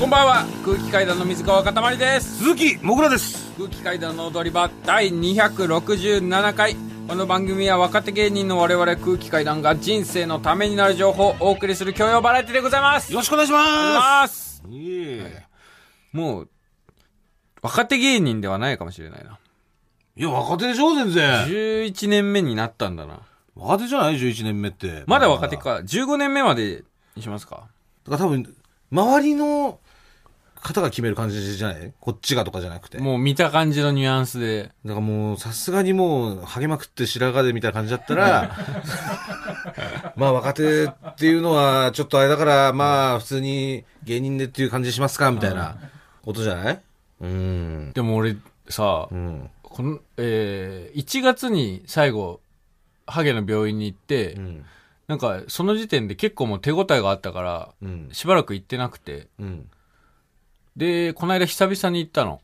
こんばんは。空気階段の水川かたまりです。鈴木もぐらです。空気階段の踊り場第267回。この番組は若手芸人の我々空気階段が人生のためになる情報をお送りする教養バラエティでございます。よろしくお願いします。もう若手芸人ではないかもしれないな。いや若手でしょ全然。11年目になったんだな。若手じゃない11年目って。まだ若手か。15年目までにしますか。だから多分周りの方が決める感じじゃない？こっちがとかじゃなくて。もう見た感じのニュアンスで。だからもうさすがにもう励まくって白髪でみたいな感じだったら まあ若手っていうのはちょっとあれだからまあ普通に芸人でっていう感じしますかみたいなことじゃない？うん。でも俺さ、うん。このえー1月に最後ハゲの病院に行って、うん。なんかその時点で結構もう手応えがあったからうん。しばらく行ってなくてうんでこの間久々に行ったの。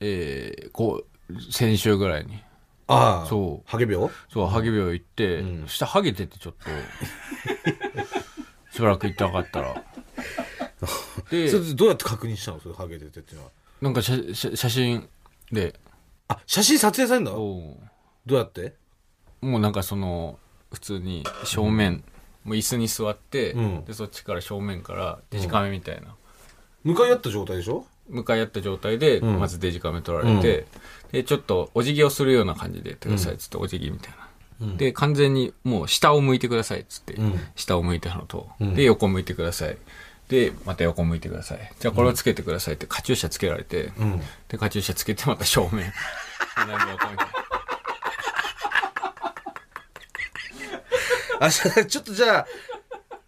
えー、こう先週ぐらいに。ああそう。ハゲ病？そうハゲ病行って、うん。そしたらハゲててちょっとしばらく行ってなかったら。で それでどうやって確認したの？それハゲててっていうのは。なんか写写写真で。あ写真撮影されるの？どうやって？もうなんかその普通に正面、もう椅子に座って、うん。でそっちから正面からデジカメみたいな、向かい合った状態でしょ？向かい合った状態で、ん。まずデジカメ撮られて、でちょっとお辞儀をするような感じでやってくださいっつって、お辞儀みたいな、で完全にもう下を向いてくださいっつって、ん。下を向いたのと、ん。で横向いてください。でまた横向いてください。じゃあこれをつけてくださいってカチューシャつけられて、ん。でカチューシャつけてまた正面。同じ横向い。てあじゃあちょっとじゃあい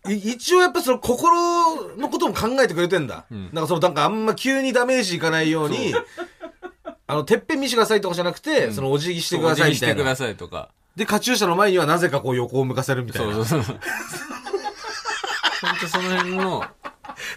一応やっぱその心のことも考えてくれてんだ、なんかそのなんかあんま急にダメージいかないようにあのてっぺん見してくださいとかじゃなくて、そのお辞儀してくださいみたいお辞儀してくだなさいとか。でカチューシャの前にはなぜかこう横を向かせるみたいな。そうそうそう。本当その辺の、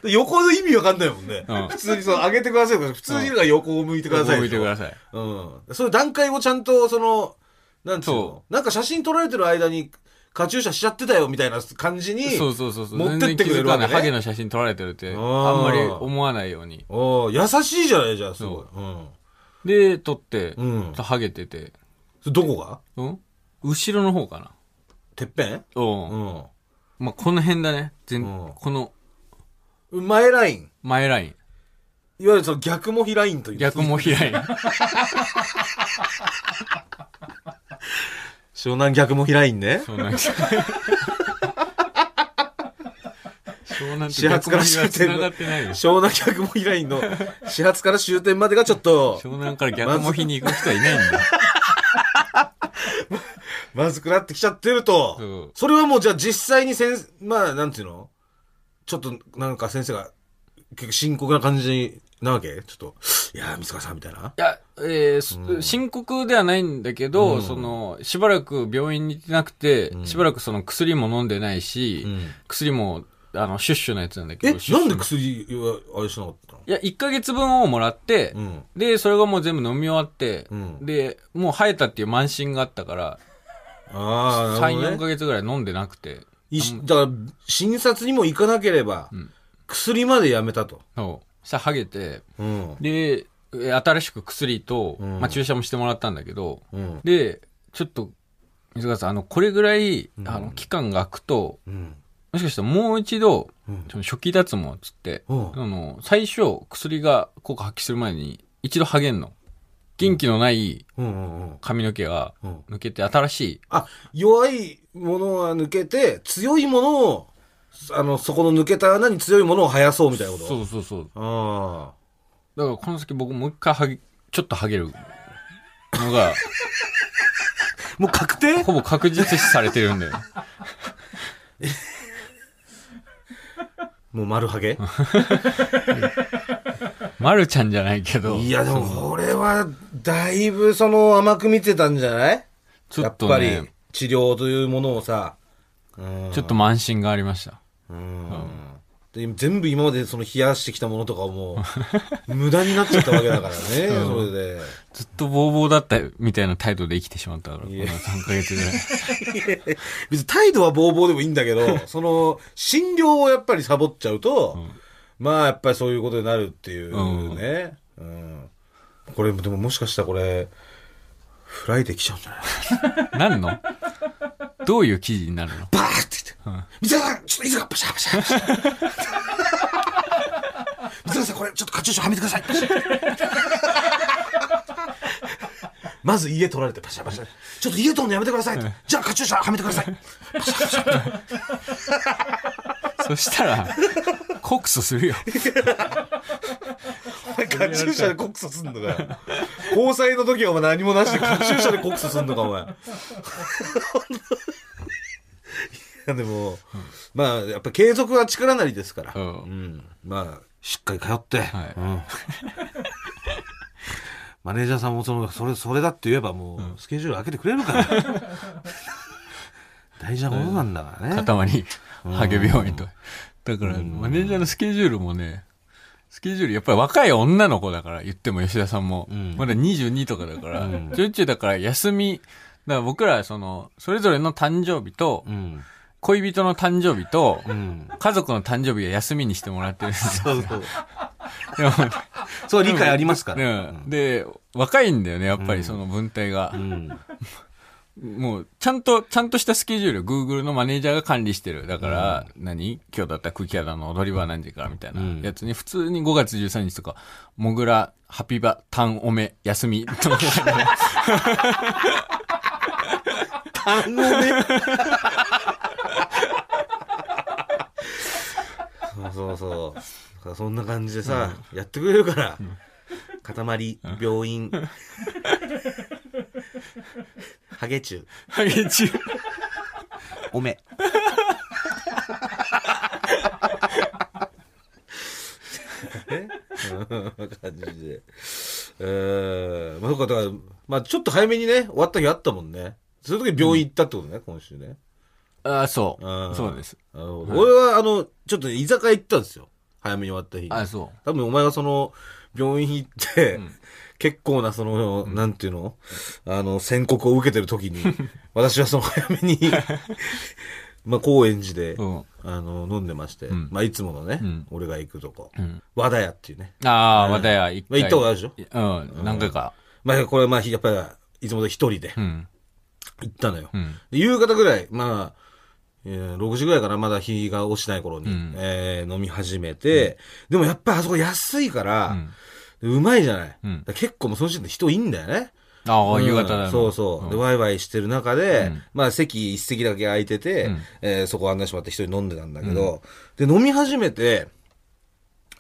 で 横の意味わかんないもんね、うん。普通にそう上げてくださいとか普通にが横を向いてください向いてください。うん。そういう段階をちゃんとそのなんつうの？そなんか写真撮られてる間にカチューシャしちゃってたよみたいな感じにそうそうそうそう。持ってってくれるわけねハゲの写真撮られてるって、あーんまり思わないように。おー優しいじゃないじゃあすごい。うん。で、撮って、うんハゲてて、どこが？うん？後ろの方かな。てっぺん？うん。まあ、この辺だね。全、うんこのうん。前ライン？前ライン。いわゆるその逆もひラインという。逆も開い。湘南逆もひラインね。湘南。湘南始発から終点繋の。湘南逆もひラインの始発から終点までがちょっと湘南から逆も火に行く人はいないんだ。まずくなってきちゃってると。それはもうじゃあ実際に先生、まあなんていうの？ちょっとなんか先生が結構深刻な感じなわけ？ちょっと、いやー、三塚さんみたいな？いや、えーそ深刻ではないんだけど、その、しばらく病院に行ってなくて、しばらくその薬も飲んでないし、ん。薬も、あの、シュッシュのやつなんだけえ、ど、シュッシュなんで薬はあれしなかったの？いや、1ヶ月分をもらって、うん。で、それがもう全部飲み終わって、うん。で、もう生えたっていう慢心があったから、ああ、なる3、4ほどね。ヶ月ぐらい飲んでなくて、いしだから、診察にも行かなければ、薬までやめたと。そう。さ、ハゲて、うん。で、え新しく薬と、んまあ、注射もしてもらったんだけど、うん。で、ちょっと、水川さん、あの、これぐらい、あの、期間が空くと、うん。もしかしたらもう一度、うんその初期脱毛っつって、うんあの、最初、薬が効果発揮する前に、一度剥げんの。元気のないうんうんうん。髪の毛がうん抜けて、新しい、あ、弱いものは抜けて、強いものを、あの、そこの抜けた穴に強いものを生やそうみたいなこと？そうそうそう。ああ。だからこの先僕もう一回剥げ、ちょっと剥げるのが、もう確定？ほぼ確実視されてるんだよ。もう丸ハゲまるちゃんじゃないけど。いや、でもこれは、だいぶその甘く見てたんじゃない？ちょっとやっぱりね、治療というものをさ、うんちょっと慢心がありました。うん。で全部今までその冷やしてきたものとかをもう、無駄になっちゃったわけだからね、それで。ずっとボーボーだったみたいな態度で生きてしまったから、このいや3ヶ月ぐらい。別に態度はボーボーでもいいんだけど、その、診療をやっぱりサボっちゃうと、まあやっぱりそういうことになるっていうね。うん。これ、でももしかしたらこれ、フライできちゃうんじゃない？なんの？どういう記事になるの？バーって言って。水川さん、ちょっといつか、バシャバシャバシャ。水川さん、これ、ちょっとカチューシャはめてください。まず家取られてパシャパシャ。ちょっと家取るのやめてくださいと。じゃあカチューシャはめてください。パシャパシャ。そしたら、告訴するよ。お前カチューシャで告訴すんのかよ。交際の時はお前何もなしでカチューシャで告訴すんのか、お前。いや、でも、まあ、やっぱ継続は力なりですから。うんうん。まあ、しっかり通って。はいうん。マネージャーさんもその、それ、それだって言えばもう、スケジュール開けてくれるから。大事なことなんだからね。塊、ハゲ病院と。だから、マネージャーのスケジュールもね、スケジュール、やっぱり若い女の子だから、言っても吉田さんも。んまだ22とかだから、ちょいちょいだから休み、だから僕ら、その、それぞれの誕生日とう、ん。恋人の誕生日と、うん。家族の誕生日は休みにしてもらってるんですよ。そうそう。でもそう、理解ありますから。ねで、若いんだよね、やっぱりその文体がう。ん。もう、ちゃんと、ちゃんとしたスケジュール、Google のマネージャーが管理してる。だから、何？今日だったら空気肌の踊り場何時からみたいなうんやつに、普通に5月13日とか、もぐら、ハピバ、タンオメ、休み、とかあのね。そうそうそう。そんな感じでさ、やってくれるから。塊、病院。ハゲチュウ、ハゲ中。おめ。ね感じで。えー、まあ、そうか、だから、まあ、ちょっと早めにね、終わった日あったもんね。そういう時病院行ったってことね、今週ね。ああ、そう。そうです。俺は、あの、ちょっと居酒屋行ったんですよ。早めに終わった日に。あそ多分お前はその、病院行って、結構なその、なんていうの？あの、宣告を受けてる時に、私はその早めに、まあ、高円寺で、う。うん。あの、飲んでまして、んまあ、いつものね、ん俺が行くとこ、ん和田屋っていうね。ああ、和田屋一回。まあ行ったことあるでしょ？うん、何回か。まあ、これ、まあ、やっぱり、いつもと一人でうん。行ったのよ。夕方ぐらい、まあ、えー6時ぐらいからまだ日が落ちない頃に、うんえー飲み始めて、でもやっぱりあそこ安いから、うんうまいじゃない。結構もうその時点で人いいんだよね。ああ、うん夕方だよ。そうそう。で、んワイワイしてる中で、うんまあ席一席だけ空いてて、うんえーそこ案内してもらって一人飲んでたんだけど、で、飲み始めて、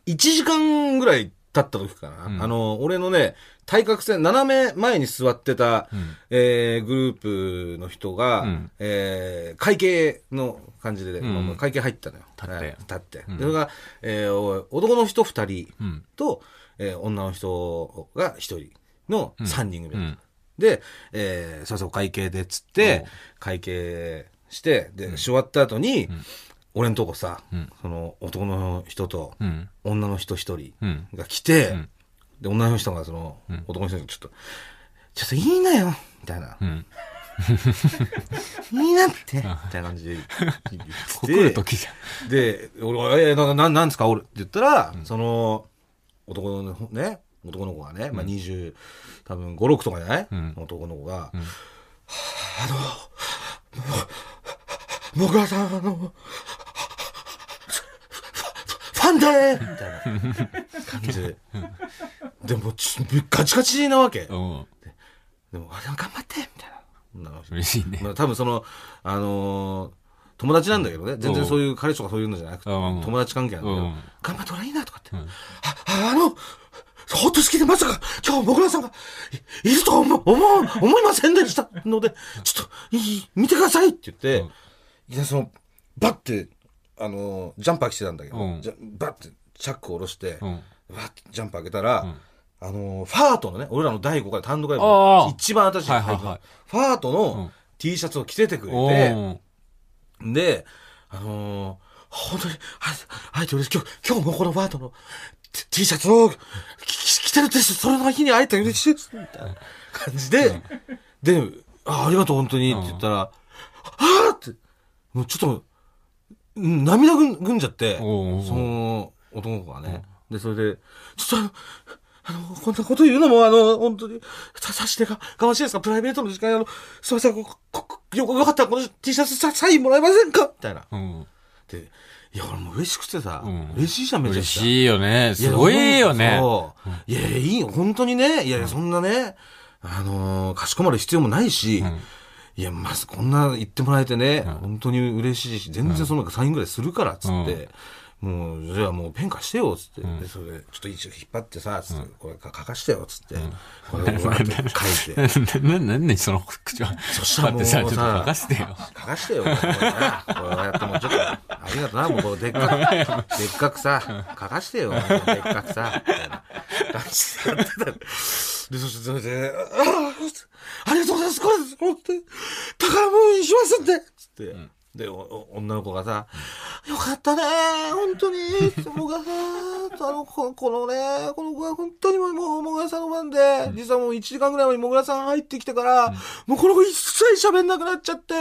1時間ぐらい経った時かな。うんあの、俺のね、対角線、斜め前に座ってた、うん。えーグループの人が、うん。えー会計の感じで、ん。まあもう会計入ったのよ。立って。はい立って。うん。でそれが、えーお男の人二人うん。と、えー女の人が一人の三人組だった、うん。で、えー、そろそろ会計でっつって会計して、で、し終わった後に、ん。俺のとこさ、うん。その男の人とうん。女の人一人うん。が来て、うんで、女の人がその、ん。男の人にちょっと、ちょっといいなよみたいな。うん。いいなってみたいな感じで。言って。告る時じゃん。で、俺が、え、な、な、なんですか？俺って言ったら、その、男のね、男の子がね、まあ20、多分5、6とかじゃない、うん。男の子が、あ、あの、僕はさん、あの、ファンでーみたいな感じで。でもち、ガチガチなわけ。うん。でも、あでも頑張ってみたいな。嬉しいね。まあ、多分その、あのー友達なんだけどね、全然そういう彼氏とかそういうのじゃなくて、うん友達関係なんだけど、うん頑張ってほらいいなとかって。あ、ああの、ほっと好きでまさか今日僕らさんがいいるとは思う、思う、思いませんでしたので、ちょっと、いい、見てくださいって言って、うんいや、その、バッて、あのジャンパー着てたんだけど、うんじゃバッてチャック下ろして、うん。バッてジャンパー開けたら、ん。あのファートのね俺らの第5回単独ライブ一番新しい、はいはいはい。ファートうん。の T シャツを着ててくれおて、ー。で、あのー本当に、あ、あえて嬉しい。今日、今日もこのファートの T, シャツを着てるんです。それの日に会えて嬉しいです。みたいな感じで、で、あ、ありがとう、本当に、って言ったら、ああって、もうちょっと、うん涙ぐんぐんじゃって、その男の子がね。で、それで、ちょっとあの、あの、こんなこと言うのも、あの、本当に、さ、さしてか、かましいですか？プライベートの時間、あの、すいません、こここよ、よかったらこの T シャツさサインもらえませんか？みたいな。うん。で、いや、俺もう嬉しくてさ、うん嬉しいじゃん、めちゃくちゃ。嬉しいよね。すごいよね。いやいや、いいよ、本当にね。いやいや、そんなね、あのーかしこまる必要もないし、んいや、まずこんな言ってもらえてね、本当に嬉しいし、全然そのサインぐらいするから、つって、もう、じゃあもうペン貸してよ、つって。で、それで、ちょっと一応引っ張ってさ、つって、これか書かしてよ、つって。これを 書いて。な、な、なにその口は。そしたらもうさ、ちょっとさ書かせてよ。書かしてよ、これな。これやってもうちょっと、ありがとうな、もうこのでっかく、でっかくさ、書かしてよ、でっかくさ、みたいな感じでやってた。で、そしてそれで、ああ、ありがとうございます、これです、本当に、宝物にしますんで、つって。で、お女の子がさ、よかったね、本当に、もがさ、あの、ここのね、この子は本当にもう、も、ぐらさんのファンで、実はもう1時間ぐらい前にもぐらさん入ってきてから、もうこの子一切喋んなくなっちゃって、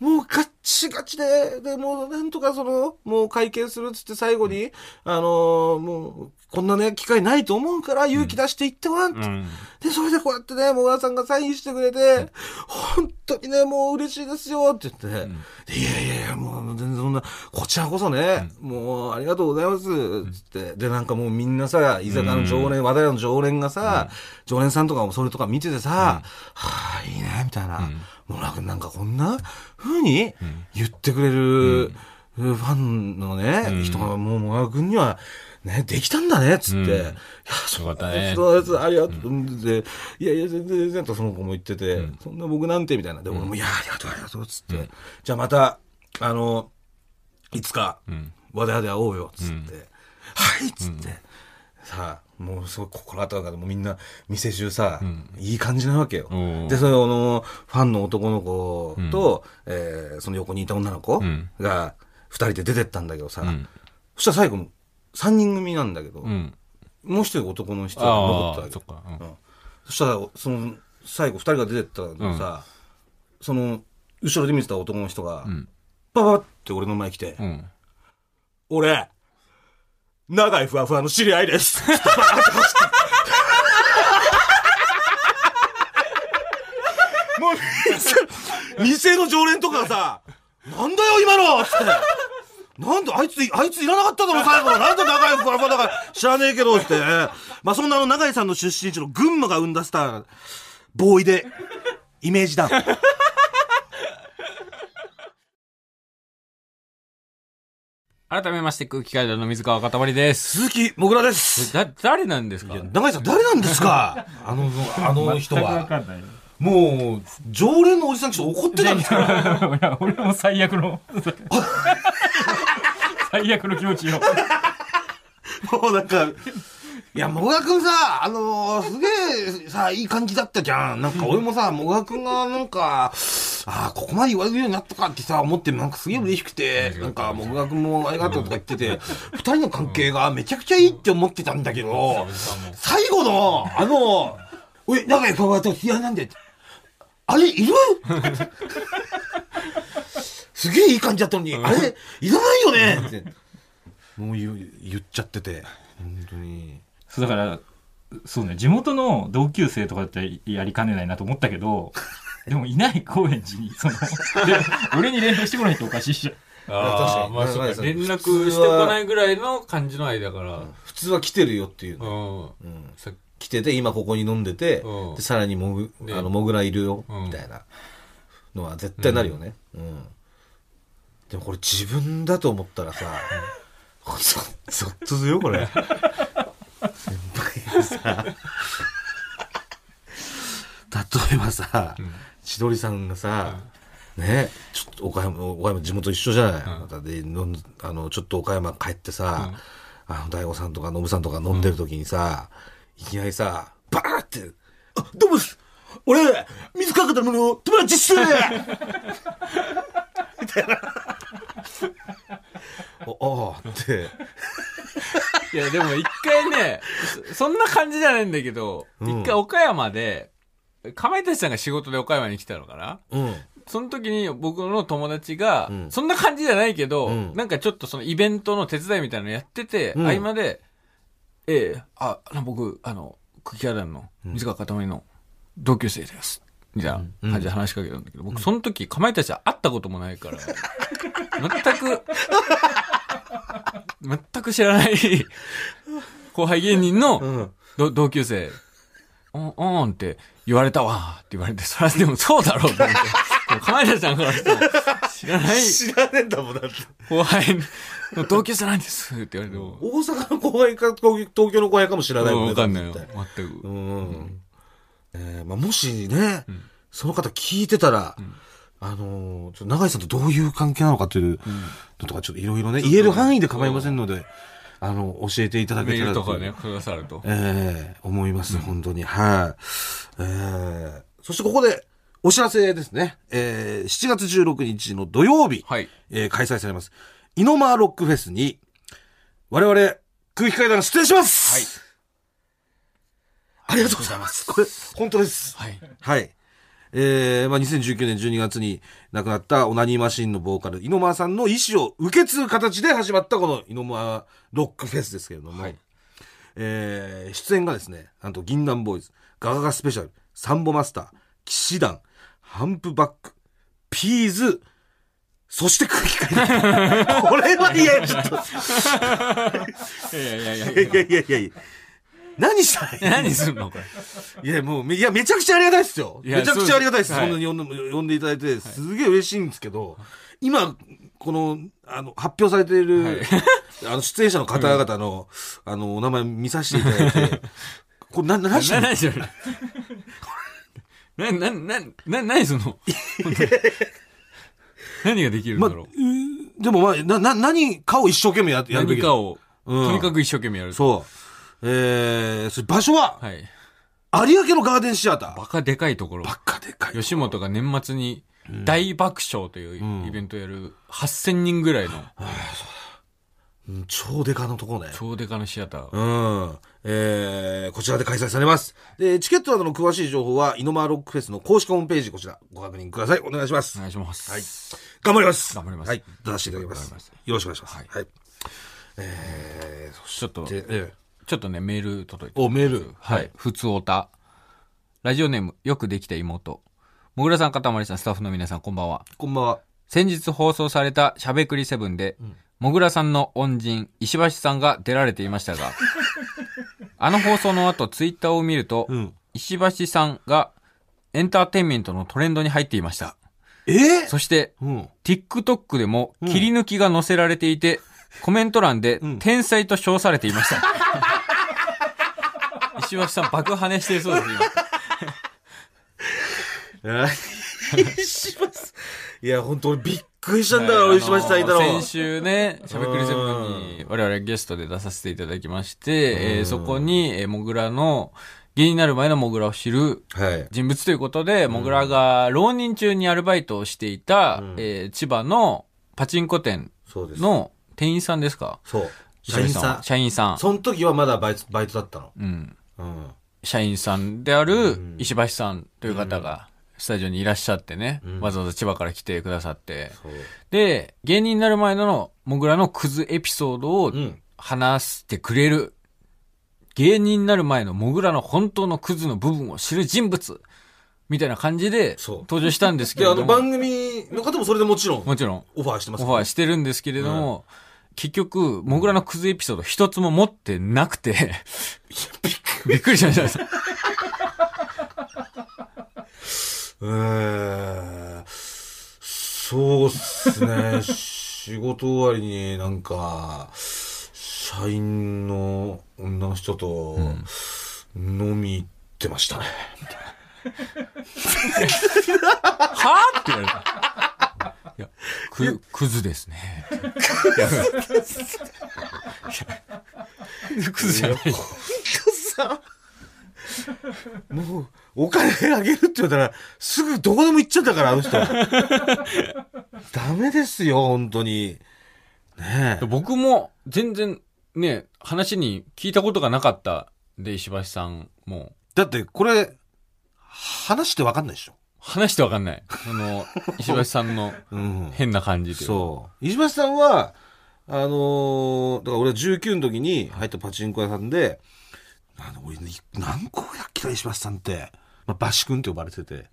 もうガッチガチで、で、もうなんとかその、もう会見するっつって最後に、あのーもう、こんなね、機会ないと思うから勇気出して言ってごらんって、うん。で、それでこうやってね、もぐらさんがサインしてくれて、本当にね、もう嬉しいですよって言って、でいやいやいや、もう全然そんな、こちらこそね、もうありがとうございます、つって。で、なんかもうみんなさ、居酒屋の常連、和田屋の常連がさ、常連さんとかもそれとか見ててさ、はあ、いいね、みたいな。もうなんかなんかこんな風に言ってくれる、ファンのね、人がもう、もがくんには、ね、できたんだね、つって。うん。いや、そよかったね。そうです、ありがとう。で、いやいや、全然全然とその子も言ってて、そんな僕なんてみたいな。で、俺も、いや、ありがとう、ありがとう、つって。じゃあまた、あの、いつか、和田屋で会おうよ、つって。はい、つって。さあ、もうすごい心温かで、もうみんな、店中さ、いい感じなわけよ。で、その、ファンの男の子と、えーその横にいた女の子ん。が、二人で出てったんだけどさ、ん。そしたら最後、三人組なんだけど、うん。もう一人男の人が残ったわけそっかうんうんそしたら、その、最後二人が出てったのさ、その、後ろで見てた男の人が、んパパって俺の前来て、うん。俺、長いふわふわの知り合いです。つってバーッて走ってもう店、店の常連とかがさ、なんだよ今のつって。なんで、あいつ、あいついらなかっただろ、最後の。なんで長いふわふわだから知らねえけど、って。まあ、そんなあの、長井さんの出身地の群馬が生んだスター、ボーイで、イメージダウン。改めまして空気階段の水川かたまりです。鈴木もぐらです。だ、誰なんですか？長井さん、誰なんですか？あの、あの人全くわは。かんない。もう、常連のおじさん来て怒ってたんですから。いや俺も最悪の。最悪の気持ちよ。もうなんか、いや、もがくんさ、あのーすげえさ、いい感じだったじゃん。なんか俺もさ、もがくんがなんか、ああ、ここまで言われるようになったかってさ、思って、なんかすげえ嬉しくて、なんか、もがくんもありがとうとか言ってて、二人の関係がめちゃくちゃいいって思ってたんだけど、最後の、あの、おい、長井パワーと付き合いなんで、あれ、いる？すげえいい感じだったのに、あれ、いらないよね？って。もう言う言っちゃってて、本当に。そうだからそうね地元の同級生とかだったらやりかねないなと思ったけど でもいない高円寺にその で俺に連絡してこないとおかしいしああ、まあそうか。連絡してこないぐらいの感じの間から。普通は来てるよっていううの。ん。うんさ来てて、今ここに飲んでて、うん。でさらにもぐ、であの、もぐらいるよ、うん。みたいな。のは絶対なるよね。うん。でもこれ自分だと思ったらさ、そ、そっとするよ、これ。先輩がさ、例えばさ、千鳥さんがさ、ねちょっと岡山、岡山地元一緒じゃない、またで、あの、ちょっと岡山帰ってさ、あの、大悟さんとかノブさんとか飲んでる時にさ、いきなりさ、バーって、あ、どうもです。俺、水かけたもの、友達っす。みたいな。お、ああって、いや、でも一回ね、そそんな感じじゃないんだけど、一、うん。回岡山で、かまいたちさんが仕事で岡山に来たのかな。うん。その時に僕の友達が、うん。そんな感じじゃないけど、うん。なんかちょっとそのイベントの手伝いみたいなのやってて、うん。合間で、ええあ、あの僕、あの、空気階段の水川かたまりの同級生です。みたいな感じで話しかけたんだけど、僕その時、かまいたちは会ったこともないから、全く、全く知らない後輩芸人の、うん。ど同級生、おん、おんって言われたわって言われて、それはでもそうだろうって。でもかまいたちさんからし知らない知らねえんだもん、だって。後輩の同級生なんですって言われても、大阪の後輩か、東京の後輩かも知らないもんね。わかんないよ、全く。うん。えーまあ、もしね、その方聞いてたら、あのーちょっと永井さんとどういう関係なのかというのとか、ちょっといろいろね、言える範囲で構いませんので、あの、教えていただけメーたらルとかね、くださると。ええ思います、本当に。はい。ええそしてここで、お知らせですね。えー、7月16日の土曜日、はい。えー開催されます。イノマーロックフェスに、我々、空気階段が出演しますはい。ありがとうございます。これ、本当です。はい。はい。えー、まあ、2019年12月に亡くなったオナニーマシンのボーカル、イノマーさんの意思を受け継ぐ形で始まったこのイノマーロックフェスですけれども、はいえー、出演がですね、なんと銀杏ボーイズ、ガガガスペシャル、サンボマスター、騎士団、ハンプバック、ピーズ、そして空気階段。これはいや、ちょっと、いやいやいやいいやいやいやいやいや何したらい。何すんのこれ？いや、もう、めいや、めちゃくちゃありがたいですよ。めちゃくちゃありがたいです。そんなに呼んで呼んでいただいて、すげえ嬉しいんですけど、今、この、あの、発表されている、はい あの、出演者の方々の、あの、お名前見させていただいて、これ、な、な、何したの？な。な、な、な、な、何その？何ができるんま、だろう？うーでも、まあ、な、な、何かを一生懸命ややるべきだ何かを、うんとにかく一生懸命やる。そう。えー、それ場所は、はい。有明のガーデンシアター。バカでかいところ。バカでかい。吉本が年末に大爆笑というイベントをやる8000人ぐらいのうん超でかのとこね。超デカのシアター。うん。えー、こちらで開催されます。で、チケットなどの詳しい情報は、イノマーロックフェスの公式ホームページ、こちら、ご確認ください。お願いします。お願いします。はい。頑張ります。頑張りますはい。出させていただきます。頑張りますよろしくお願いします。はいはい。えー、そしちょっと、て、えちょっとね、メール届いてー、お、メール。はい。。ふつおた。ラジオネーム、よくできた妹。もぐらさん、かたまりさん、スタッフの皆さん、こんばんは。こんばんは。先日放送されたしゃべくりセブンで、もぐらさんの恩人、石橋さんが出られていましたが、あの放送の後、ツイッターを見ると、うん。石橋さんがエンターテインメントのトレンドに入っていました。え？ー、そして、うん。TikTok でも切り抜きが載せられていて、コメント欄でん天才と称されていました。石橋さん爆跳ねしてるそうです、今。石橋いや、本当俺びっくりしたんだよ、石橋さんいたの。先週ね、しゃべくりセブンに我々ゲストで出させていただきまして、えーそこに、えー、モグラの、芸になる前のモグラを知るはい。人物ということで、モグラが浪人中にアルバイトをしていた、えー千葉のパチンコ店。の店員さんですか？そう。社員さん。社員さん。その時はまだバイト、バイトだったの。うん。うん。社員さんである石橋さんという方が、スタジオにいらっしゃってね、わざわざ千葉から来てくださって。で、芸人になる前のモグラのクズエピソードをん。話してくれる、芸人になる前のモグラの本当のクズの部分を知る人物、みたいな感じで登場したんですけで、れども、あの番組の方もそれでもちろん、もちろん。オファーしてます。オファーしてるんですけれども、結局、モグラのクズエピソード一つも持ってなくて、びっくりしました。えー、そうっすね。仕事終わりになんか、社員の女の人と飲み行ってましたね。はぁって言われた。いや、く、クズですね。クズじゃない。さ、もう、お金あげるって言ったら、すぐどこでも行っちゃったから、あの人。ダメですよ、本当に。ねえ。僕も全然ね、話に聞いたことがなかったんで、石橋さんも。だって、これ、話してわかんないでしょ。話してわかんない。その、石橋さんのうん。変な感じで。そう。石橋さんは、あのーだから俺は19の時に入ったパチンコ屋さんで、あの俺、何個やっけた石橋さんって、まあ、バシ君って呼ばれてて、ん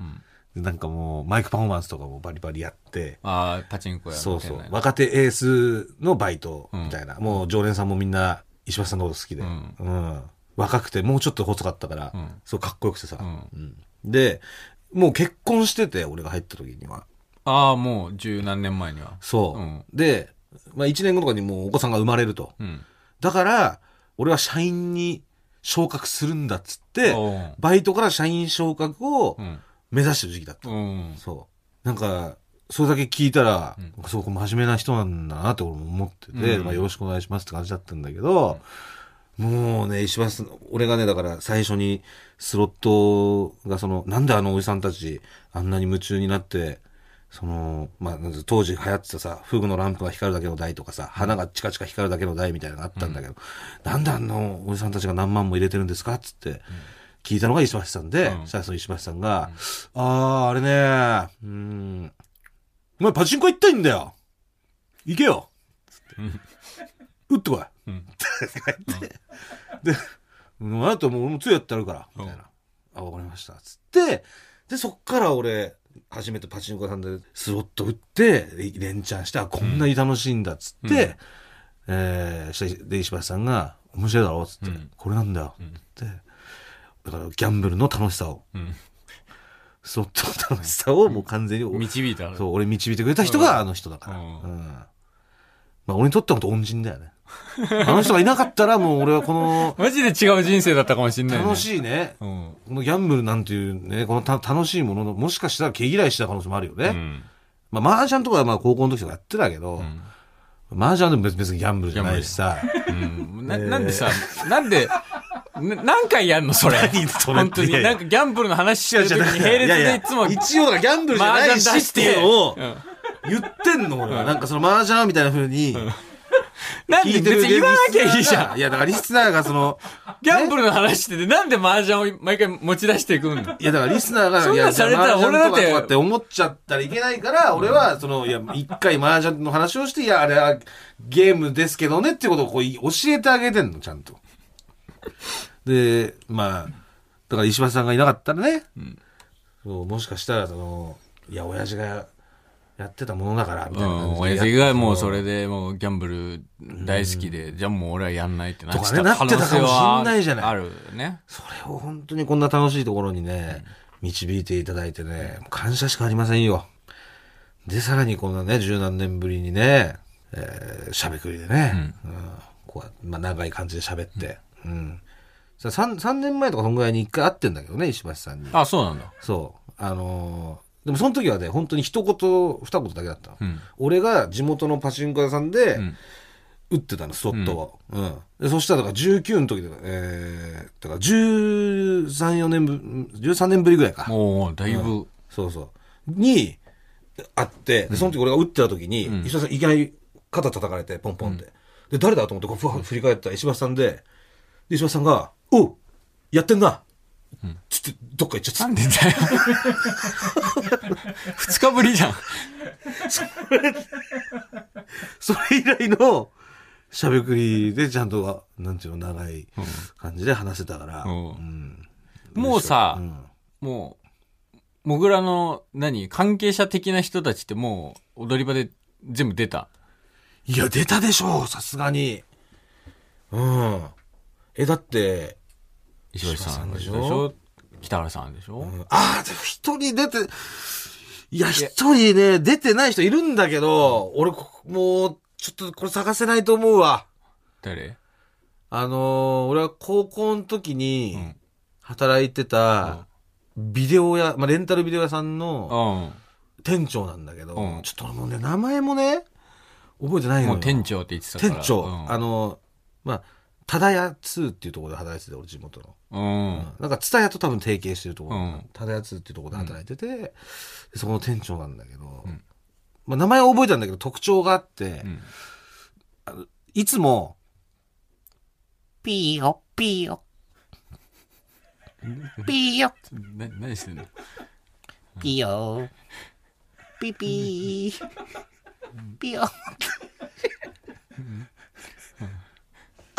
でなんかもうマイクパフォーマンスとかもバリバリやって、ああ、パチンコやそうそう若手エースのバイトみたいな。もう常連さんもみんな石橋さんのこと好きで。ううんん。若くて、もうちょっと細かったから、うんそうかっこよくてさ、うんうんで、もう結婚してて、俺が入った時には。ああ、もう十何年前には。そう。うんで、まあ1年後とかにもうお子さんが生まれると。うん。だから、俺は社員に昇格するんだっつってバイトから社員昇格をうん。目指してる時期だった。うん。そう。なんか、それだけ聞いたら、うんすごく真面目な人なんだなって俺も思ってて、うんまあよろしくお願いしますって感じだったんだけど、もうね、石橋俺がね、だから最初にスロットがその、なんであのおじさんたちあんなに夢中になって、その、まあ、当時流行ってたさ、フグのランプが光るだけの台とかさ、花がチカチカ光るだけの台みたいなのがあったんだけど、なんであのおじさんたちが何万も入れてるんですかっつって、聞いたのが石橋さんで、うん。その石橋さんが、あー、あれねうん、お前パチンコ行ったいんだよ。行けよ。つって、打ってこい。うん。って言って、で、うんあともう俺もついやってやるから、みたいな。あ、わかりました。つって、で、そっから俺、初めてパチンコ屋さんでスロット打って、で連チャンして、あ、こんなに楽しいんだ、つって、うんえーで、石橋さんが、面白いだろつって、うんこれなんだよ、んって。だから、ギャンブルの楽しさを、うん。スロットの楽しさをもう完全に、導いた。そう、俺導いてくれた人があの人だから。ううんん。まあ、俺にとっては本当恩人だよね。あの人がいなかったら、もう俺はこの、マジで違う人生だったかもしんない、ね。楽い。しいね。うん。このギャンブルなんていうね、このた楽しいものの、もしかしたら毛嫌いした可能性もあるよね。うん。まあ、麻雀とかはまあ高校の時とかやってたけど、ん麻雀でも別別にギャンブルじゃないしさ。うん。な、なんでさ、なんで、な何回やんのそれ？何それ？本当に。なんかギャンブルの話してる時に並列でいつも、一応ギャンブルじゃないしっていうのをうん言ってんの、俺は。なんかその麻雀みたいな風になんで別に言わなきゃいいじゃん。いや、だからリスナーがその、ギャンブルの話してて、なんで麻雀を毎回持ち出していくんのいや、だからリスナーが、そんなんいや、されたら俺だって。って思っちゃったらいけないから、俺は、その、いや、一回麻雀の話をして、いや、あれはゲームですけどねっていうことをこう教えてあげてんの、ちゃんと。で、まあ、だから石橋さんがいなかったらね、そうもしかしたら、その、いや、親父がやってたものだから、みたいなうん、感じで。親父がもうそれでもうギャンブル大好きで、じゃあもう俺はやんないってなっとかねてたってたかもはしんないじゃないあるね。それを本当にこんな楽しいところにね、導いていただいてね、もう感謝しかありませんよ。で、さらにこんなね、十何年ぶりにね、えー、しゃべくりでね、うんこうまあ、長い感じで喋って、うん。さ三三年前とかそんぐらいに一回会ってんだけどね、石橋さんに。あ、そうなんだ。そう。あのーでもその時はね、本当に一言、二言だけだったの。うん。俺が地元のパチンコ屋さんで、ん打ってたの、スロットを。うん。でそしたら、だから19の時で、えー、だから13、4年ぶ、13年ぶりぐらいか。もう、だいぶ、そうそう。に、会って、で、その時俺が打ってた時に、石橋さんいきなり肩叩かれて、ポンポンって。で、誰だと思って、こう、ふわっ振り返ったら石橋さんで、で石橋さんが、おうやってんなつって、どっか行っちゃった。なんでだよ。二日ぶりじゃん。それ以来の、しゃべくりでちゃんと、なんていうの、長い感じで話せたから。うんうんもうさ、うんもう、モグラの、何、関係者的な人たちってもう、踊り場で全部出た？いや、出たでしょう、さすがに。うん。え、だって、石橋さんでしょ？ょ？北原さんでしょ、ああ、でも一人出て、いや、一人ね、出てない人いるんだけど、俺、こもう、ちょっとこれ探せないと思うわ。誰？あのー俺は高校の時にん、働いてた、ビデオ屋、まあ、レンタルビデオ屋さんの、店長なんだけど、うん。ちょっと俺もうね、名前もね、覚えてないのよ。もう店長って言ってたから。店長、うん。あの、まあ、ただや2っていうところで働いてて、俺地元の。うん。なんか、ツタヤと多分提携してるところ、うん。ただや2っていうところで働いてて、でそこの店長なんだけど、まあ、名前は覚えたんだけど、特徴があって、ん。あのいつも、ピーヨ、ピーヨ、ピーヨ、な、何してんの？ピーヨ、ピピー、ピーヨ。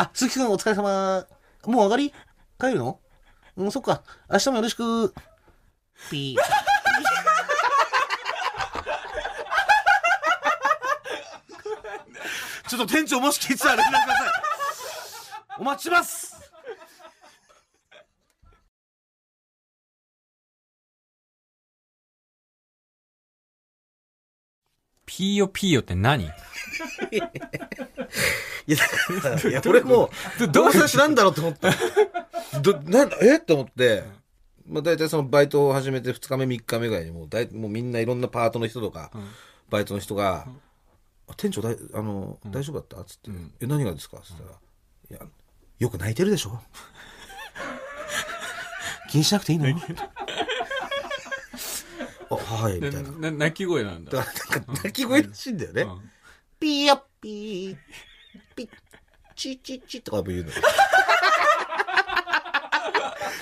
あ、鈴木くんお疲れ様。もう上がり？帰るの？うん、そっか。明日もよろしく。ピー。ちょっと店長もし聞いてたら連絡ください。お待ちしますピーヨピーヨって何？いや、だからいや、俺も、どうせ知らんだろうと思った。ど、なんだ、え？って思って、まあ大体そのバイトを始めて2日目3日目ぐらいにもうだい、もうみんないろんなパートの人とか、バイトの人が、あ店長だい、あの、大丈夫だった？つって、え、何がですか？つったら、いや、よく泣いてるでしょ気にしなくていいの？あ、はい、みたいな。な泣き声なんだ。だからなんか泣き声らしいんだよね。うん。ピーヤッピー、ピッ、チッチッチッとかも言うの。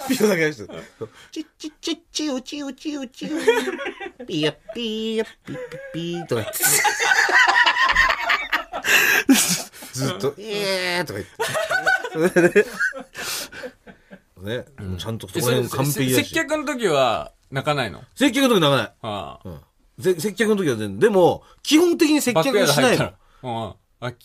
ピーヨだけ出してる。チッチッチッチウチウチウチウ。ピーヤッピーヤッピッピッピーとか言って。ずっと、えーとか言って。それで、ね、もうちゃんとそこら完璧接。客の時は泣かないの接客の時泣かない。ああ。うん接客の時は全然。でも、基本的に接バック客しないの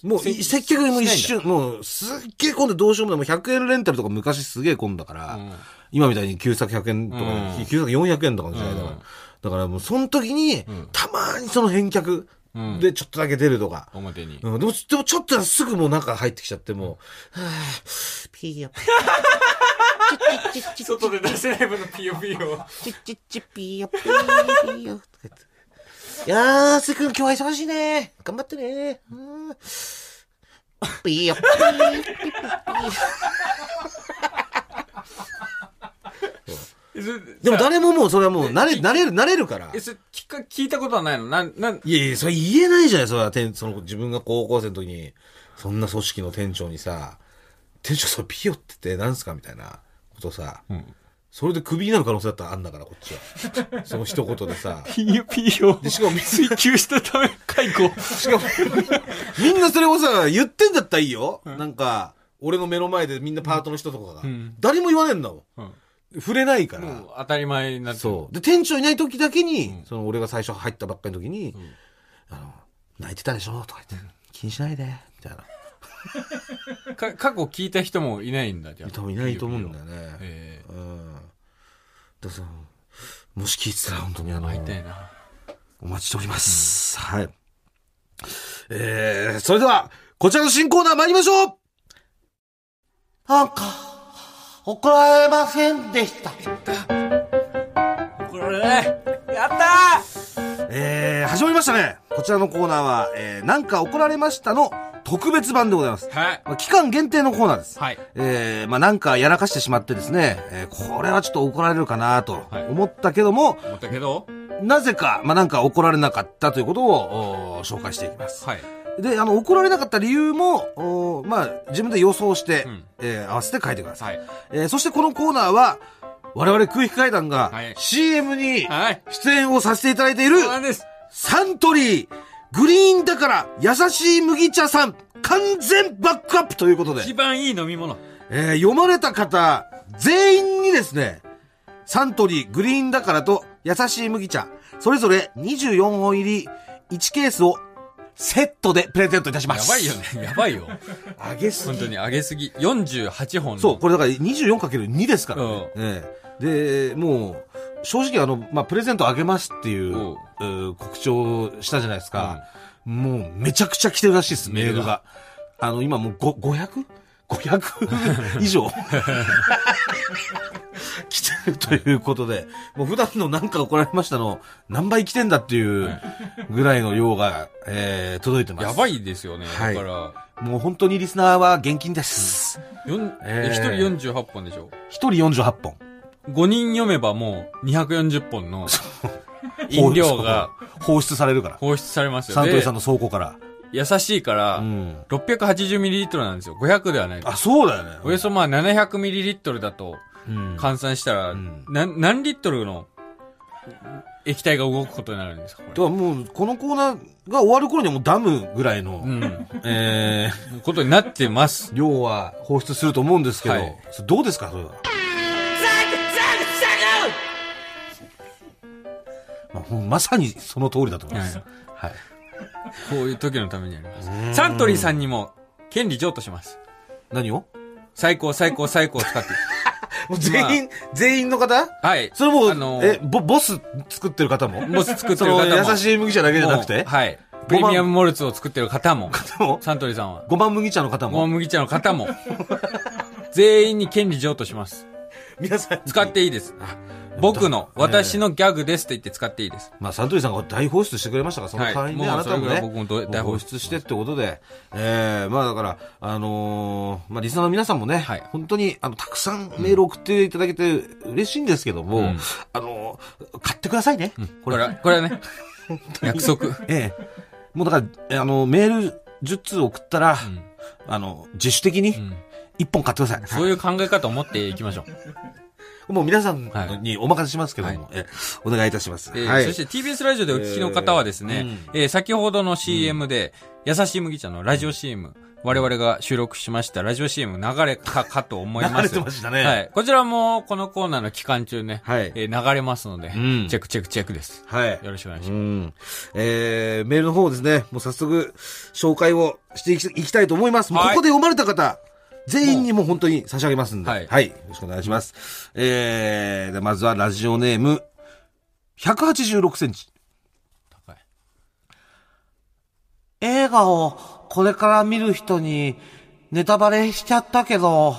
もう、接客も一瞬、もう、すっげえ混んでどうしようもない。もう100円レンタルとか昔すげえ混んだから、うん今みたいに旧作100円とか、うん旧作400円とかの時代だから。うんだからもう、その時に、たまーにその返却うんでちょっとだけ出るとか。だ表に。うん、でも、でもちょっとすぐもう中入ってきちゃって、もう、はぁ、ピーヨ、外で出せない分のピヨピヨ。チッチッチッピーヨ、ピーピーヨ、とか言って。いやー、すくん今日は忙しいね。頑張ってね。うん。ピーヨ、ピー、ピー、ピー。でも誰ももうそれはもう慣れ、慣れる、慣れるから。え、それ聞か、聞いたことはないの？なん、なん、いやいや、それ言えないじゃない、それは、店その、自分が高校生の時に、そんな組織の店長にさ、店長それピヨって言って何すか？みたいなことさ、それでクビになる可能性だったらあんだから、こっちは。その一言でさ。ピヨピヨで、しかも、追求したため、解雇。しかも、みんなそれをさ、言ってんだったらいいよ。なんか、俺の目の前でみんなパートの人とかが。ん誰も言わねえんだもん。うん触れないから。もう当たり前になってるそう。で、店長いない時だけに、その俺が最初入ったばっかりの時に、あの、泣いてたでしょ？とか言って、気にしないで、みたいな。か過去聞いた人もいないんだ、じゃあ。多分いないと思うんだよね。えうん。だからさ、もし聞いてたら本当にあの、え会いたいな。お待ちしております。はい。えー、それでは、こちらの新コーナー参りましょうなんか、怒られませんでした？これね、やったえー、始まりましたね。こちらのコーナーは、えー、なんか怒られましたの特別版でございます。ーはい。まあ期間限定のコーナーです。はい。えー、まあなんかやらかしてしまってですね、えー、これはちょっと怒られるかなとはい思ったけども、思ったけど、なぜか、まあなんか怒られなかったということをお紹介していきます。はい。で、あの、怒られなかった理由も、おまあ自分で予想して、うんえー合わせて書いてください。はい。えーそしてこのコーナーは、我々空気階段がはい CM にはい。出演をさせていただいている。サントリー、グリーンだから優しい麦茶さん、完全バックアップということで、一番いい飲み物。えー読まれた方、全員にですね、サントリーグリーンだからと優しい麦茶、それぞれ24本入り1ケースをセットでプレゼントいたします。やばいよ。ね。やばいよ。あげすぎ。本当に上げすぎ。48本のそう、これだから 24×2 ですからね。うんええで、もう、正直あの、まあ、プレゼントあげますっていう、う告知をしたじゃないですか。もう、めちゃくちゃ来てるらしいです、メールが。あの、今もうご 500?500 以上 来てるということで、もう普段のなんか怒られましたの、何倍来てんだっていうぐらいの量が、えー、届いてます。やばいですよね。はいだから、もう本当にリスナーは現金です。よんえ人48本でしょ？一人48本。5人読めばもう240本の飲料が放出されるから。放出されますよ。でサントリーさんの倉庫から。優しいから、うん。680ml なんですよ。500ではない。あ、そうだよね。およそまあ 700ml だとうん換算したら、んな何リットルの液体が動くことになるんですかこではもう、このコーナーが終わる頃にはもうダムぐらいの、れ。うん。えー、ことになってます。量は放出すると思うんですけど、はいどうですかそれは。まあまさにその通りだと思います。はい。こういう時のためにあります。サントリーさんにも権利譲渡します。何を？最高最高最高を使って。もう全員、全員の方？はい。それもう、あのえ、ボ、ボス作ってる方も？ボス作ってそる方も。の優しい麦茶だけじゃなくて？はい。プレミアムモルツを作ってる方も。もサントリーさんは。五番麦茶の方も？うも麦茶の方も。全員に権利譲渡します。皆さん。使っていいです。僕の、私のギャグですって言って使っていいです。まあ、サントリーさんが大放出してくれましたから、その代わりにね、はい。あなたもね、もうそれぐらい僕もど大放放出出してってことで、ええまあだから、あのーまあリスナーの皆さんもね、はい。本当に、あの、たくさんメール送っていただけて嬉しいんですけども、うん。あのー買ってくださいね。これ。は、これはね、約束。ええ。もうだから、あの、メール10通送ったら、あの、自主的にん。1本買ってください。そういう考え方を持っていきましょう。もう皆さんにお任せしますけども、はいええお願いいたします。えーはい。そして TBS ラジオでお聞きの方はですね、ええー先ほどの CM で、優しい麦茶のラジオ CM、我々が収録しましたラジオ CM 流れかかと思います。流れてましたねはい。こちらもこのコーナーの期間中ね、はいえー流れますので、んチェックチェックチェックです。はい。よろしくお願いしうます。ん。えー、メールの方ですね、もう早速、紹介をしていきたいと思います。ここで読まれた方、全員にもう本当に差し上げますんで、は、はいいよろしくお願いします。えー、でまずはラジオネーム、186センチ。高い映画をこれから見る人にネタバレしちゃったけど、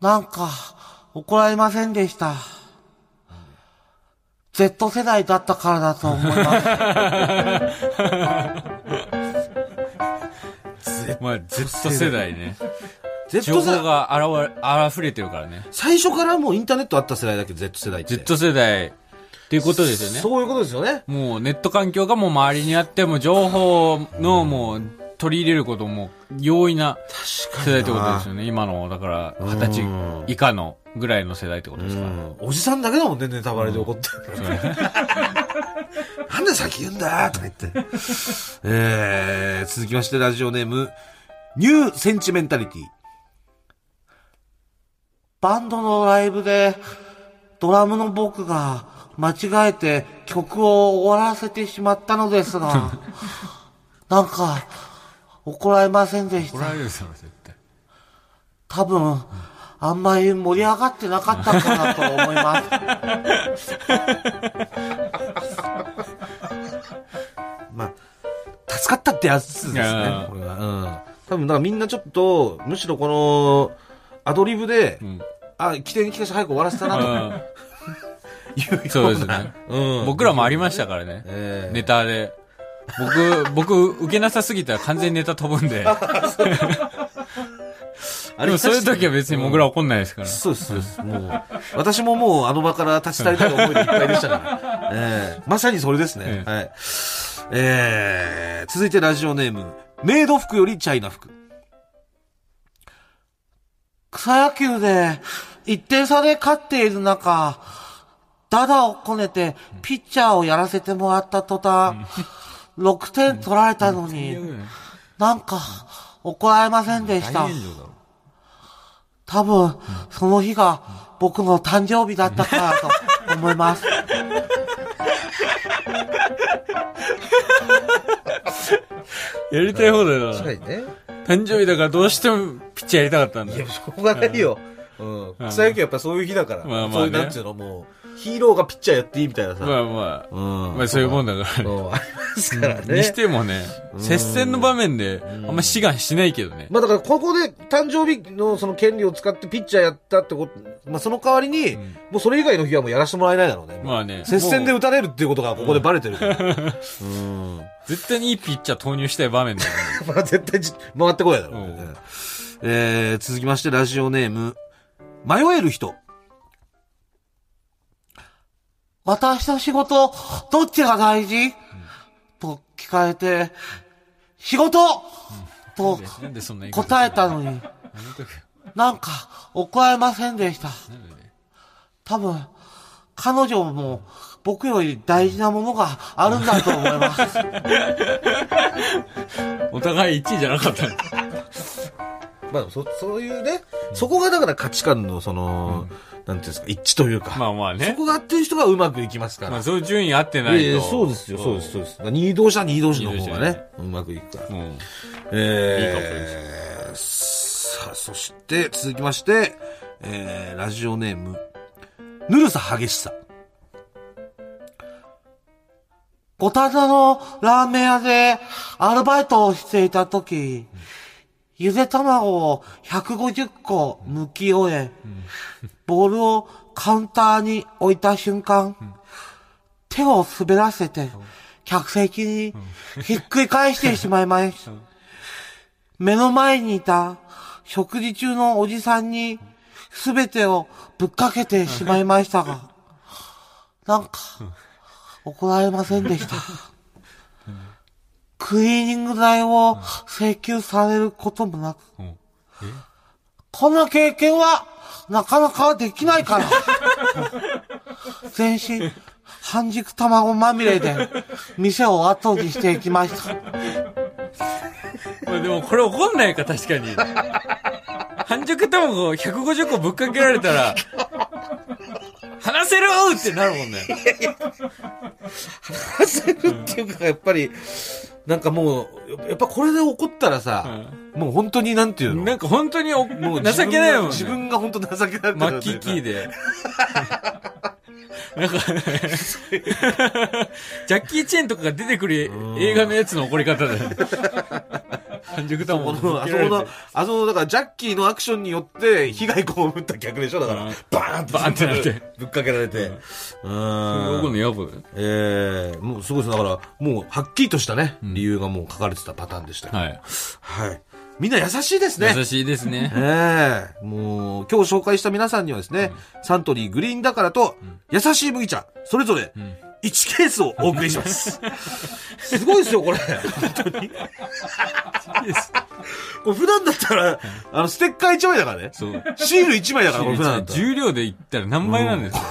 なんか怒られませんでした？Z 世代だったからだと思います。まあ、Z 世代ね。Z 情世代報があらわあふれてるからね。最初からもうインターネットあった世代だっけ Z 世代って。Z 世代っていうことですよね。そういうことですよね。もうネット環境がもう周りにあっても情報のもう取り入れることも容易な世代ってことですよね。今の、だから、二十歳以下のぐらいの世代ってことですから。うんおじさんだけだもんね、ネタバレで怒ってる。なんで先言うんだとか言って。えー、続きましてラジオネーム、ニューセンチメンタリティ。バンドのライブで、ドラムの僕が間違えて曲を終わらせてしまったのですが、なんか、怒られませんでした？怒ら。れるですよ、絶対。多分、あんまり盛り上がってなかったかなと思います。まあ、助かったってやつですねー、これは。うん。多分、だからみんなちょっと、むしろこの、アドリブで、んあ、起点に聞かして早く終わらせたなとうん いう。そうですね。うん。僕らもありましたからね。ええネタで。僕、僕、受けなさすぎたら完全にネタ飛ぶんで。でもそういう時は別に僕ら怒んないですから。そうです、そうです。もう、私ももうあの場から立ち去りたい思いでいっぱいでしたから。ええまさにそれですね。ええはい。えー、続いてラジオネーム、メイド服よりチャイナ服。草野球で1点差で勝っている中、ダダをこねてピッチャーをやらせてもらった途端、6点取られたのに、なんか怒られませんでした。多分、その日が僕の誕生日だったからと思います。やりたい放題だな。にね。誕生日だからどうしてもピッチやりたかったんだ。しょうがないよ。うん。草野球やっぱそういう日だから。まあまあねそういう、なんていうの、もう、ヒーローがピッチャーやっていいみたいなさ。まあまあ、うん。まあそういうもんだからね。そうありますからね。にしてもね、接戦の場面で、あんま志願しないけどね。まあだからここで誕生日のその権利を使ってピッチャーやったってこと、まあその代わりに、もうそれ以外の日はもうやらせてもらえないだろうね。まあね。接戦で打たれるっていうことがここでバレてるから。うん。絶対にいいピッチャー投入したい場面だよね。まあ絶対じ回ってこないだろうね。うんえー、続きましてラジオネーム、迷える人。私の仕事、どっちが大事、と聞かれて、仕事、と答えたのに、なんか怒られませんでした。多分、彼女も僕より大事なものがあるんだと思います。お互い1位じゃなかった。のまあ、そ、そういうね、そこがだから価値観のその、なんていうんですか、一致というか。まあまあねそこが合ってる人がうまくいきますから。まあそういう順位合ってないと。いやいやそうですよ、そうです、そうです。二同士は二同士の方がね、うまくいくから。うん。えー、さあ、そして、続きまして、えー、ラジオネーム、ぬるさ激しさ。五反のラーメン屋でアルバイトをしていたとき、ゆで卵を150個剥き終え、ボールをカウンターに置いた瞬間、手を滑らせて、客席にひっくり返してしまいました。目の前にいた食事中のおじさんにすべてをぶっかけてしまいましたが、なんか怒られませんでした。クリーニング代を請求されることもなく、うん。こんな経験はなかなかできないから。全身半熟卵まみれで店を後にしていきました。まあでもこれ怒んないか、確かに。半熟卵150個ぶっかけられたら、話せるってなるもんね。焦るっていうか、やっぱり、なんかもう、やっぱこれで怒ったらさ、もう本当になんていうの？なんか本当におもう情けないもんね。自分が本当情けなくなるマッキーキーで。なんか、ジャッキー・チェンとかが出てくる映画のやつの怒り方だよね。半熟こ卵の、あそこの、あそこの、だから、ジャッキーのアクションによって、被害被った逆でしょだからうん、バーンって、バーンってなってぶっかけられて。うん。怒るのやばい。ええもうすごいです。だから、もう、はっきりとしたね、理由がもう書かれてたパターンでした。はい。はい。みんな優しいですね。優しいですね。ええもう、今日紹介した皆さんにはですね、サントリーグリーンだからと、優しい麦茶、それぞれ、1ケースをお送りします。すごいですよ、これ。本当に？これ普段だったら、あの、ステッカー1枚だからね。そう。シール1枚だから、これ普段。重量で言ったら何倍なんですよ。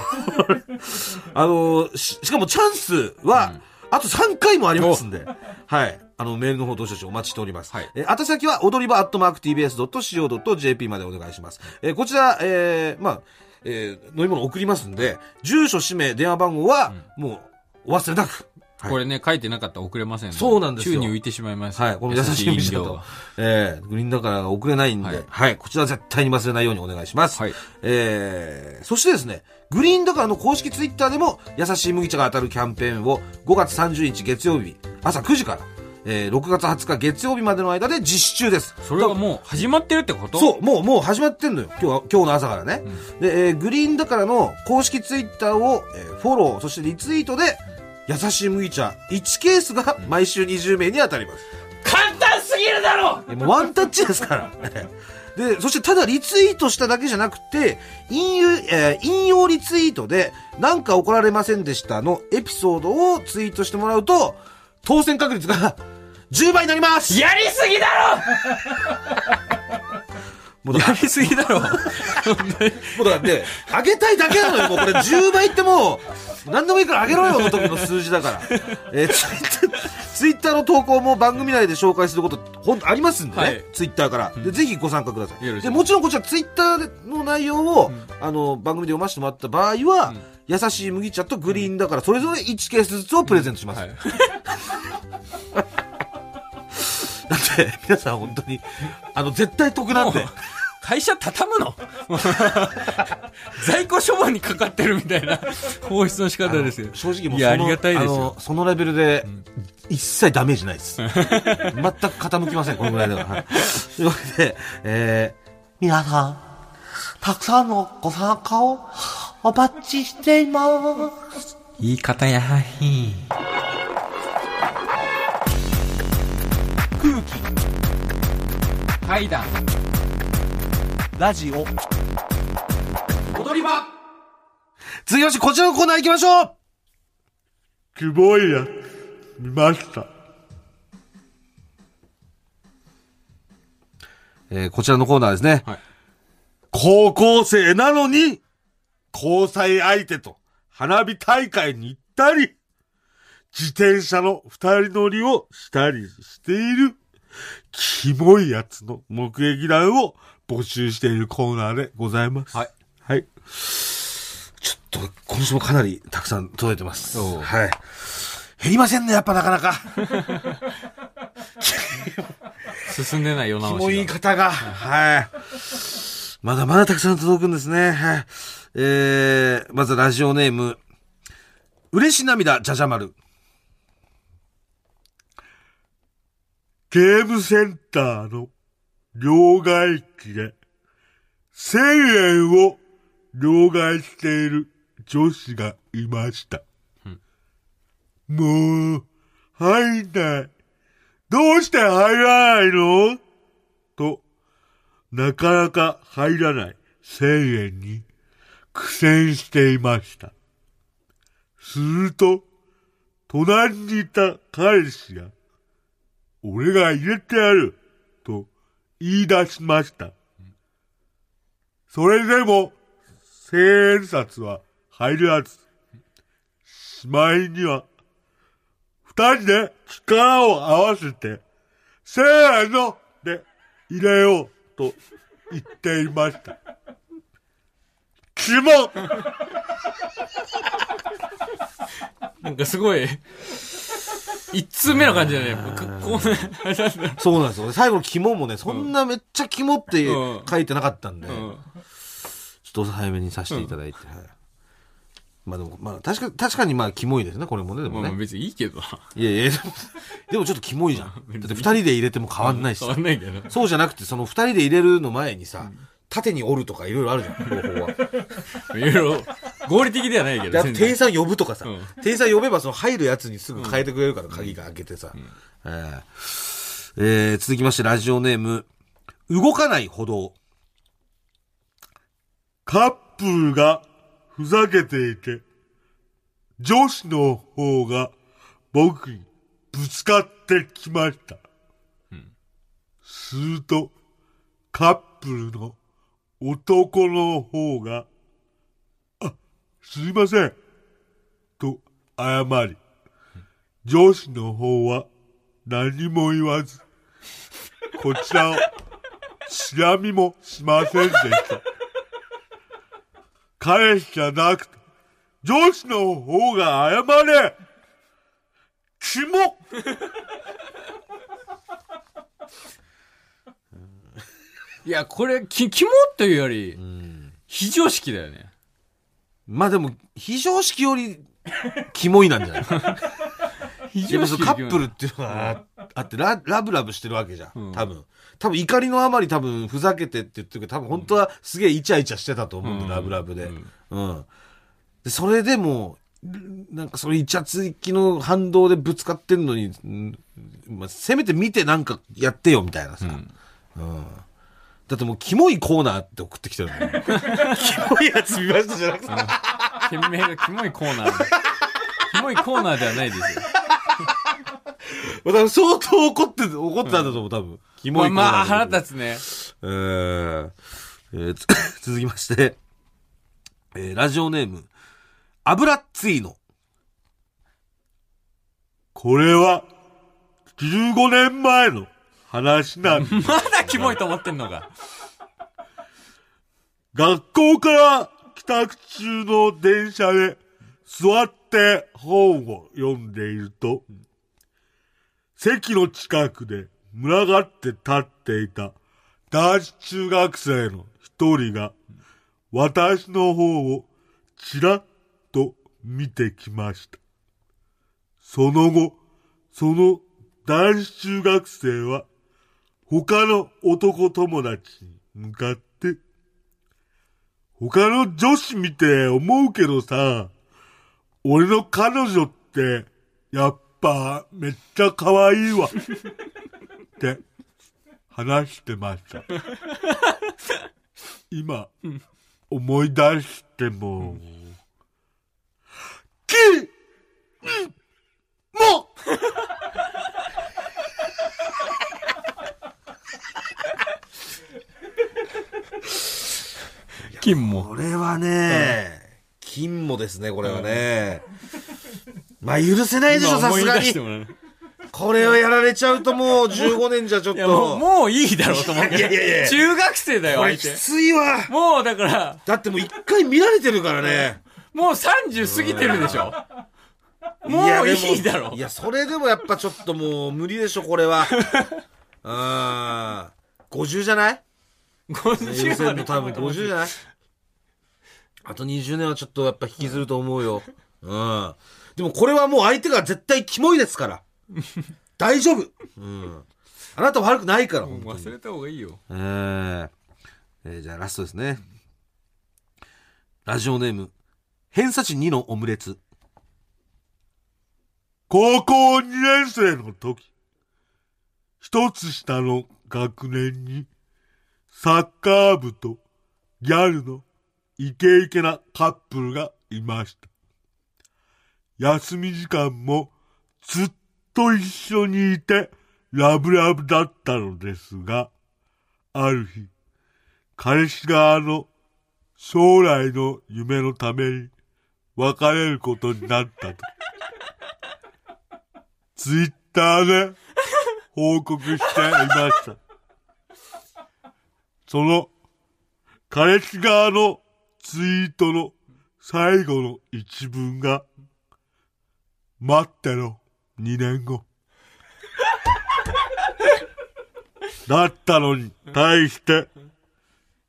あのし、しかもチャンスは、あと3回もありますんで。はい。あの、メールの方どうしどしお待ちしております。はいえー、宛先は、踊り場アットマーク tbs.co.jp までお願いします。えーこちら、えーまあ、えー飲み物送りますんで、住所、氏名、電話番号は、もう、お忘れなく。はいこれね、書いてなかったら送れませんのそうなんですよ宙に浮いてしまいます。はい、この優しい飲料は。。えー、グリーンだからが送れないんで、ははいい、こちら絶対に忘れないようにお願いします。はいえー、そしてですね、グリーンだからの公式ツイッターでも、優しい麦茶が当たるキャンペーンを5月30日月曜日、朝9時から、えー、6月20日月曜日までの間で実施中です。それがもう始まってるってこと？そう、もう、もう始まってんのよ。今日は、今日の朝からね。で、えーグリーンだからの公式ツイッターを、えーフォロー、そしてリツイートで、優しい麦茶1ケースが毎週20名に当たります。簡単すぎるだろもうワンタッチですから。で、そしてただリツイートしただけじゃなくて、引用、えー引用リツイートで、なんか怒られませんでしたのエピソードをツイートしてもらうと、当選確率が 10倍になりますやりすぎだもうやりすぎだろ もうだからね、上げたいだけなのよ。もうこれ10倍ってもう、何でもいいから上げろよの時の数字だから。えーツイッター、ツイッターの投稿も番組内で紹介すること、ほんとありますんでね。はいツイッターから。で、ぜひご参加ください。で、よろしくもちろんこちらツイッターの内容を、あの、番組で読ませてもらった場合は、優しい麦茶とグリーンだから、それぞれ1ケースずつをプレゼントします。はいだって、皆さん本当に、あの、絶対得なんで。会社畳むの？在庫処分にかかってるみたいな放出の仕方ですよ。正直もういや、あそのりがたいですよ。そのレベルで、一切ダメージないです。全く傾きません、このぐらいでは。はいというわけで、えー、皆さん、たくさんのご参加をお待ちしています。言い方やはひ。空気、階段。ラジオ、踊り場。続きまして、こちらのコーナー行きましょう。キモいやつ、見ました。えーこちらのコーナーですね。はい。高校生なのに、交際相手と花火大会に行ったり、自転車の二人乗りをしたりしている、キモいやつの目撃談を募集しているコーナーでございます。はい。はい。ちょっと、今週もかなりたくさん届いてます。はい。減りませんね、やっぱなかなか。進んでない世直しが。キモい方が、はい。まだまだたくさん届くんですね。はい。えー、まずラジオネーム、嬉し涙、じゃじゃ丸。ゲームセンターの両替機で1000円を両替している女子がいました。もう、入んない。どうして入らないの？と、なかなか入らない1000円に苦戦していました。すると、隣にいた彼氏が、俺が入れてやる、と言い出しました。それでも、千円札は入らず、しまいには、二人で力を合わせて、せーので入れようと言っていました。キモなんかすごい、一通目の感じだね。僕 こうね、あれなんだそうなんですよ。最後の肝もね、そんなめっちゃ肝ってうん書いてなかったんで、うんちょっと早めにさせていただいて。はいまあでも、まあ確か、確かにまあキモいですね、これもね、でもね。まあ別にいいけどな。いやいや、でもでもちょっとキモいじゃん。だって二人で入れても変わんないしさ変わんないけど。そうじゃなくて、その二人で入れるの前にさ、縦に折るとかいろいろあるじゃん、方法は。いろいろ、合理的ではないけど。であと店員さん呼ぶとかさ、うん店員さん呼べばその入るやつにすぐ変えてくれるから、鍵が開けてさ。えーえー続きましてラジオネーム、動かない歩道。カップルがふざけていて、女子の方が僕にぶつかってきました。すると、カップルの男の方が、あ、すいません、と謝り、女子の方は何も言わず、こちらをしらみもしませんでした。彼氏じゃなくて、上司の方が謝れキモいや、これ、き、肝というより、非常識だよね。まあでも、非常識より、キモいなんじゃない？非やっぱそのカップルル。っていうのがああってラ、ラブラブしてるわけじゃうんん。多分。多分怒りのあまり多分ふざけてって言ってるけど、多分本当はすげえイチャイチャしてたと思うんうんラブラブでうん。うん。で、それでも、なんかそれイチャつきの反動でぶつかってんのに、うんまあ、せめて見てなんかやってよみたいなさ。うん。だってもう、キモいコーナーって送ってきてるのよ。キモいやつ見ましたじゃなくて。店名がキモいコーナー。キモいコーナーではないですよ。多分相当怒って、怒ってたんだと思う、多分。キモまあ、いコーナーまあ、で腹立つね。えーえーつ 続きまして、えーラジオネーム、油っついの。これは、15年前の話なんです。ま だキモいと思ってんのか。学校から帰宅中の電車で座って本を読んでいると、席の近くで群がって立っていた男子中学生の一人が私の方をちらっと見てきました。その後、その男子中学生は他の男友達に向かって、他の女子見て思うけどさ、俺の彼女って、やっぱめっちゃ可愛いわ。って話してました。今、思い出しても、き、ん、も金も。これはね、金もですね、これはね。まあ許せないでしょ、さすがに。これをやられちゃうともう15年じゃちょっと。もういいだろうと思うけど。いやいやいや中学生だよ、これき。ついわ。もうだから、だってもう一回見られてるからね。もう30過ぎてるでしょ。もういいだろい。や、それでもやっぱちょっともう無理でしょ、これは。あー50じゃない？予50選の多分50じゃない？あと20年はちょっとやっぱ引きずると思うよ。うん。でもこれはもう相手が絶対キモいですから。大丈夫。うん。あなた悪くないから、本当に。忘れた方がいいよ。えーえーじゃあラストですね。ラジオネーム、偏差値2のオムレツ。高校2年生の時、一つ下の学年に、サッカー部とギャルのイケイケなカップルがいました。休み時間もずっと一緒にいてラブラブだったのですが、ある日、彼氏側の将来の夢のために別れることになったと。ツイッターで報告していました。その、彼氏側のツイートの最後の一文が、待ってろ、2年後。だったのに対して、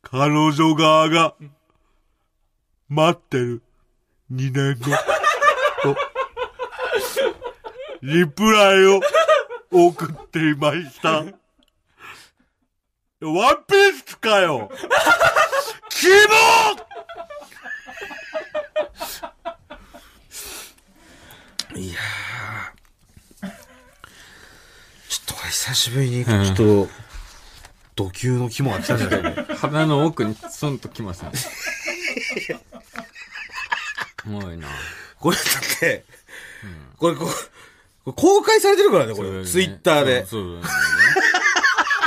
彼女側が、待ってる、2年後。とリプライを送っていました。ワンピースかよキモいやーちょっと久しぶりに、ちょっと、土球の肝が来たんじゃないか。鼻の奥にツンときますね。もういいな。これだって、これこう、公開されてるからね、これ。ツイッターで。そう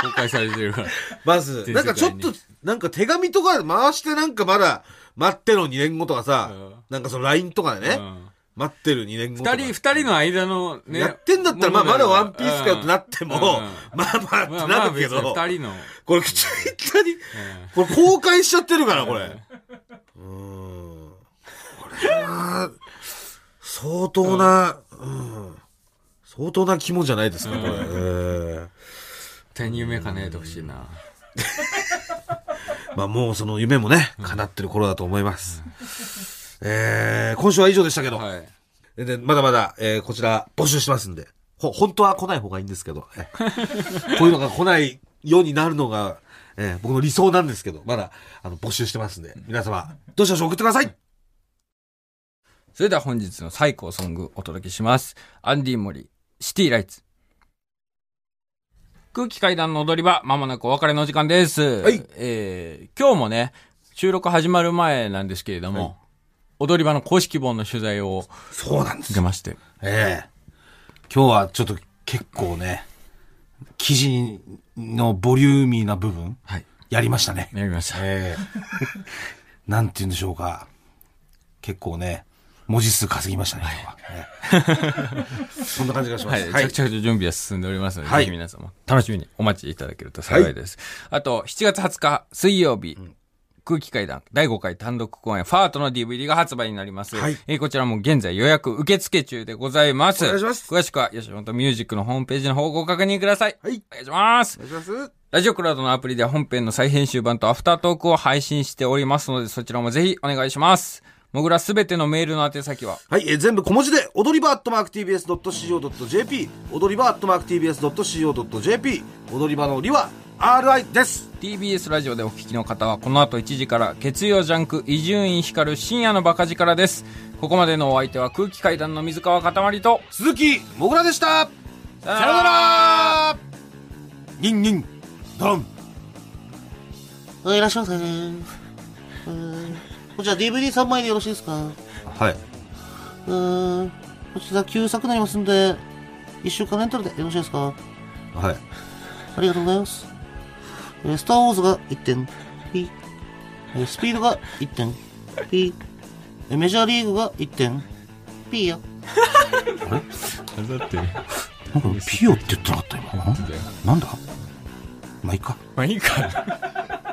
公開されてるから。まず、全なんかちょっとなんか手紙とか回してなんかまだ、待っての2年後とかさうん、なんかその LINE とかでね、うん待ってる2年後。二人、二人の間のね。やってんだったら、まあまだワンピースかよってなっても、うんまあまあってなるけど、二人の。これツイッターに、これ公開しちゃってるから、これ。うーん。これは、相当な、うん。相当な肝じゃないですか、これ。えー手に夢叶えてほしいな。まあもうその夢もね、叶ってる頃だと思います。えー、今週は以上でしたけど、はい。でまだまだ、えーこちら募集してますんで、ほ、本当は来ない方がいいんですけど、え こういうのが来ないようになるのが、えー僕の理想なんですけど、まだ、あの、募集してますんで、皆様、どしどし送ってください。それでは本日の最高ソングお届けします。アンディ・モリ、シティ・ライツ。空気階段の踊り場、まもなくお別れの時間です。はい。えー、今日もね、収録始まる前なんですけれども、踊り場の公式本の取材をそうなんです受けまして。ええ今日はちょっと結構ね、記事のボリューミーな部分、はい。やりましたね。やりました。ええ なんて言うんでしょうか。結構ね、文字数稼ぎましたね、今日は。ええ そんな感じがしまはい。す。着々と準備は進んでおりますので、はいぜひ皆様楽しみにお待ちいただけると幸いです。あと、7月20日水曜日、空気階段第5回単独公演ファートの DVD が発売になります。はいえーこちらも現在予約受付中でございます。お願いします詳しくは吉本ミュージックのホームページの方をご確認ください。はいお願いしますお。願いします。ラジオクラウドのアプリでは本編の再編集版とアフタートークを配信しておりますので、そちらもぜひお願いします。もぐらすべてのメールの宛先は、はい、えー全部小文字で、踊り場アットマーク TBS.CO.JP、踊り場アットマーク TBS.CO.JP、踊り場のりは RI です。TBS ラジオでお聞きの方はこの後1時から月曜ジャンク伊集院光る深夜のバカ力ですここまでのお相手は空気階段の水川かたまりと鈴木もぐらでしたさよならニンニン、ドンはい、いらっしゃいませ。うんこちら DVD3 枚でよろしいですか？はい。うーん。こちら旧作になりますんで、1週間レンタルでよろしいですか？はい。ありがとうございます。えースターウォーズが1点、ピえースピードが1点、ピえーメジャーリーグが1点、ピーや。だって、なんかピヨって言ってなかった今。なんだ？まあいいか。まあいいか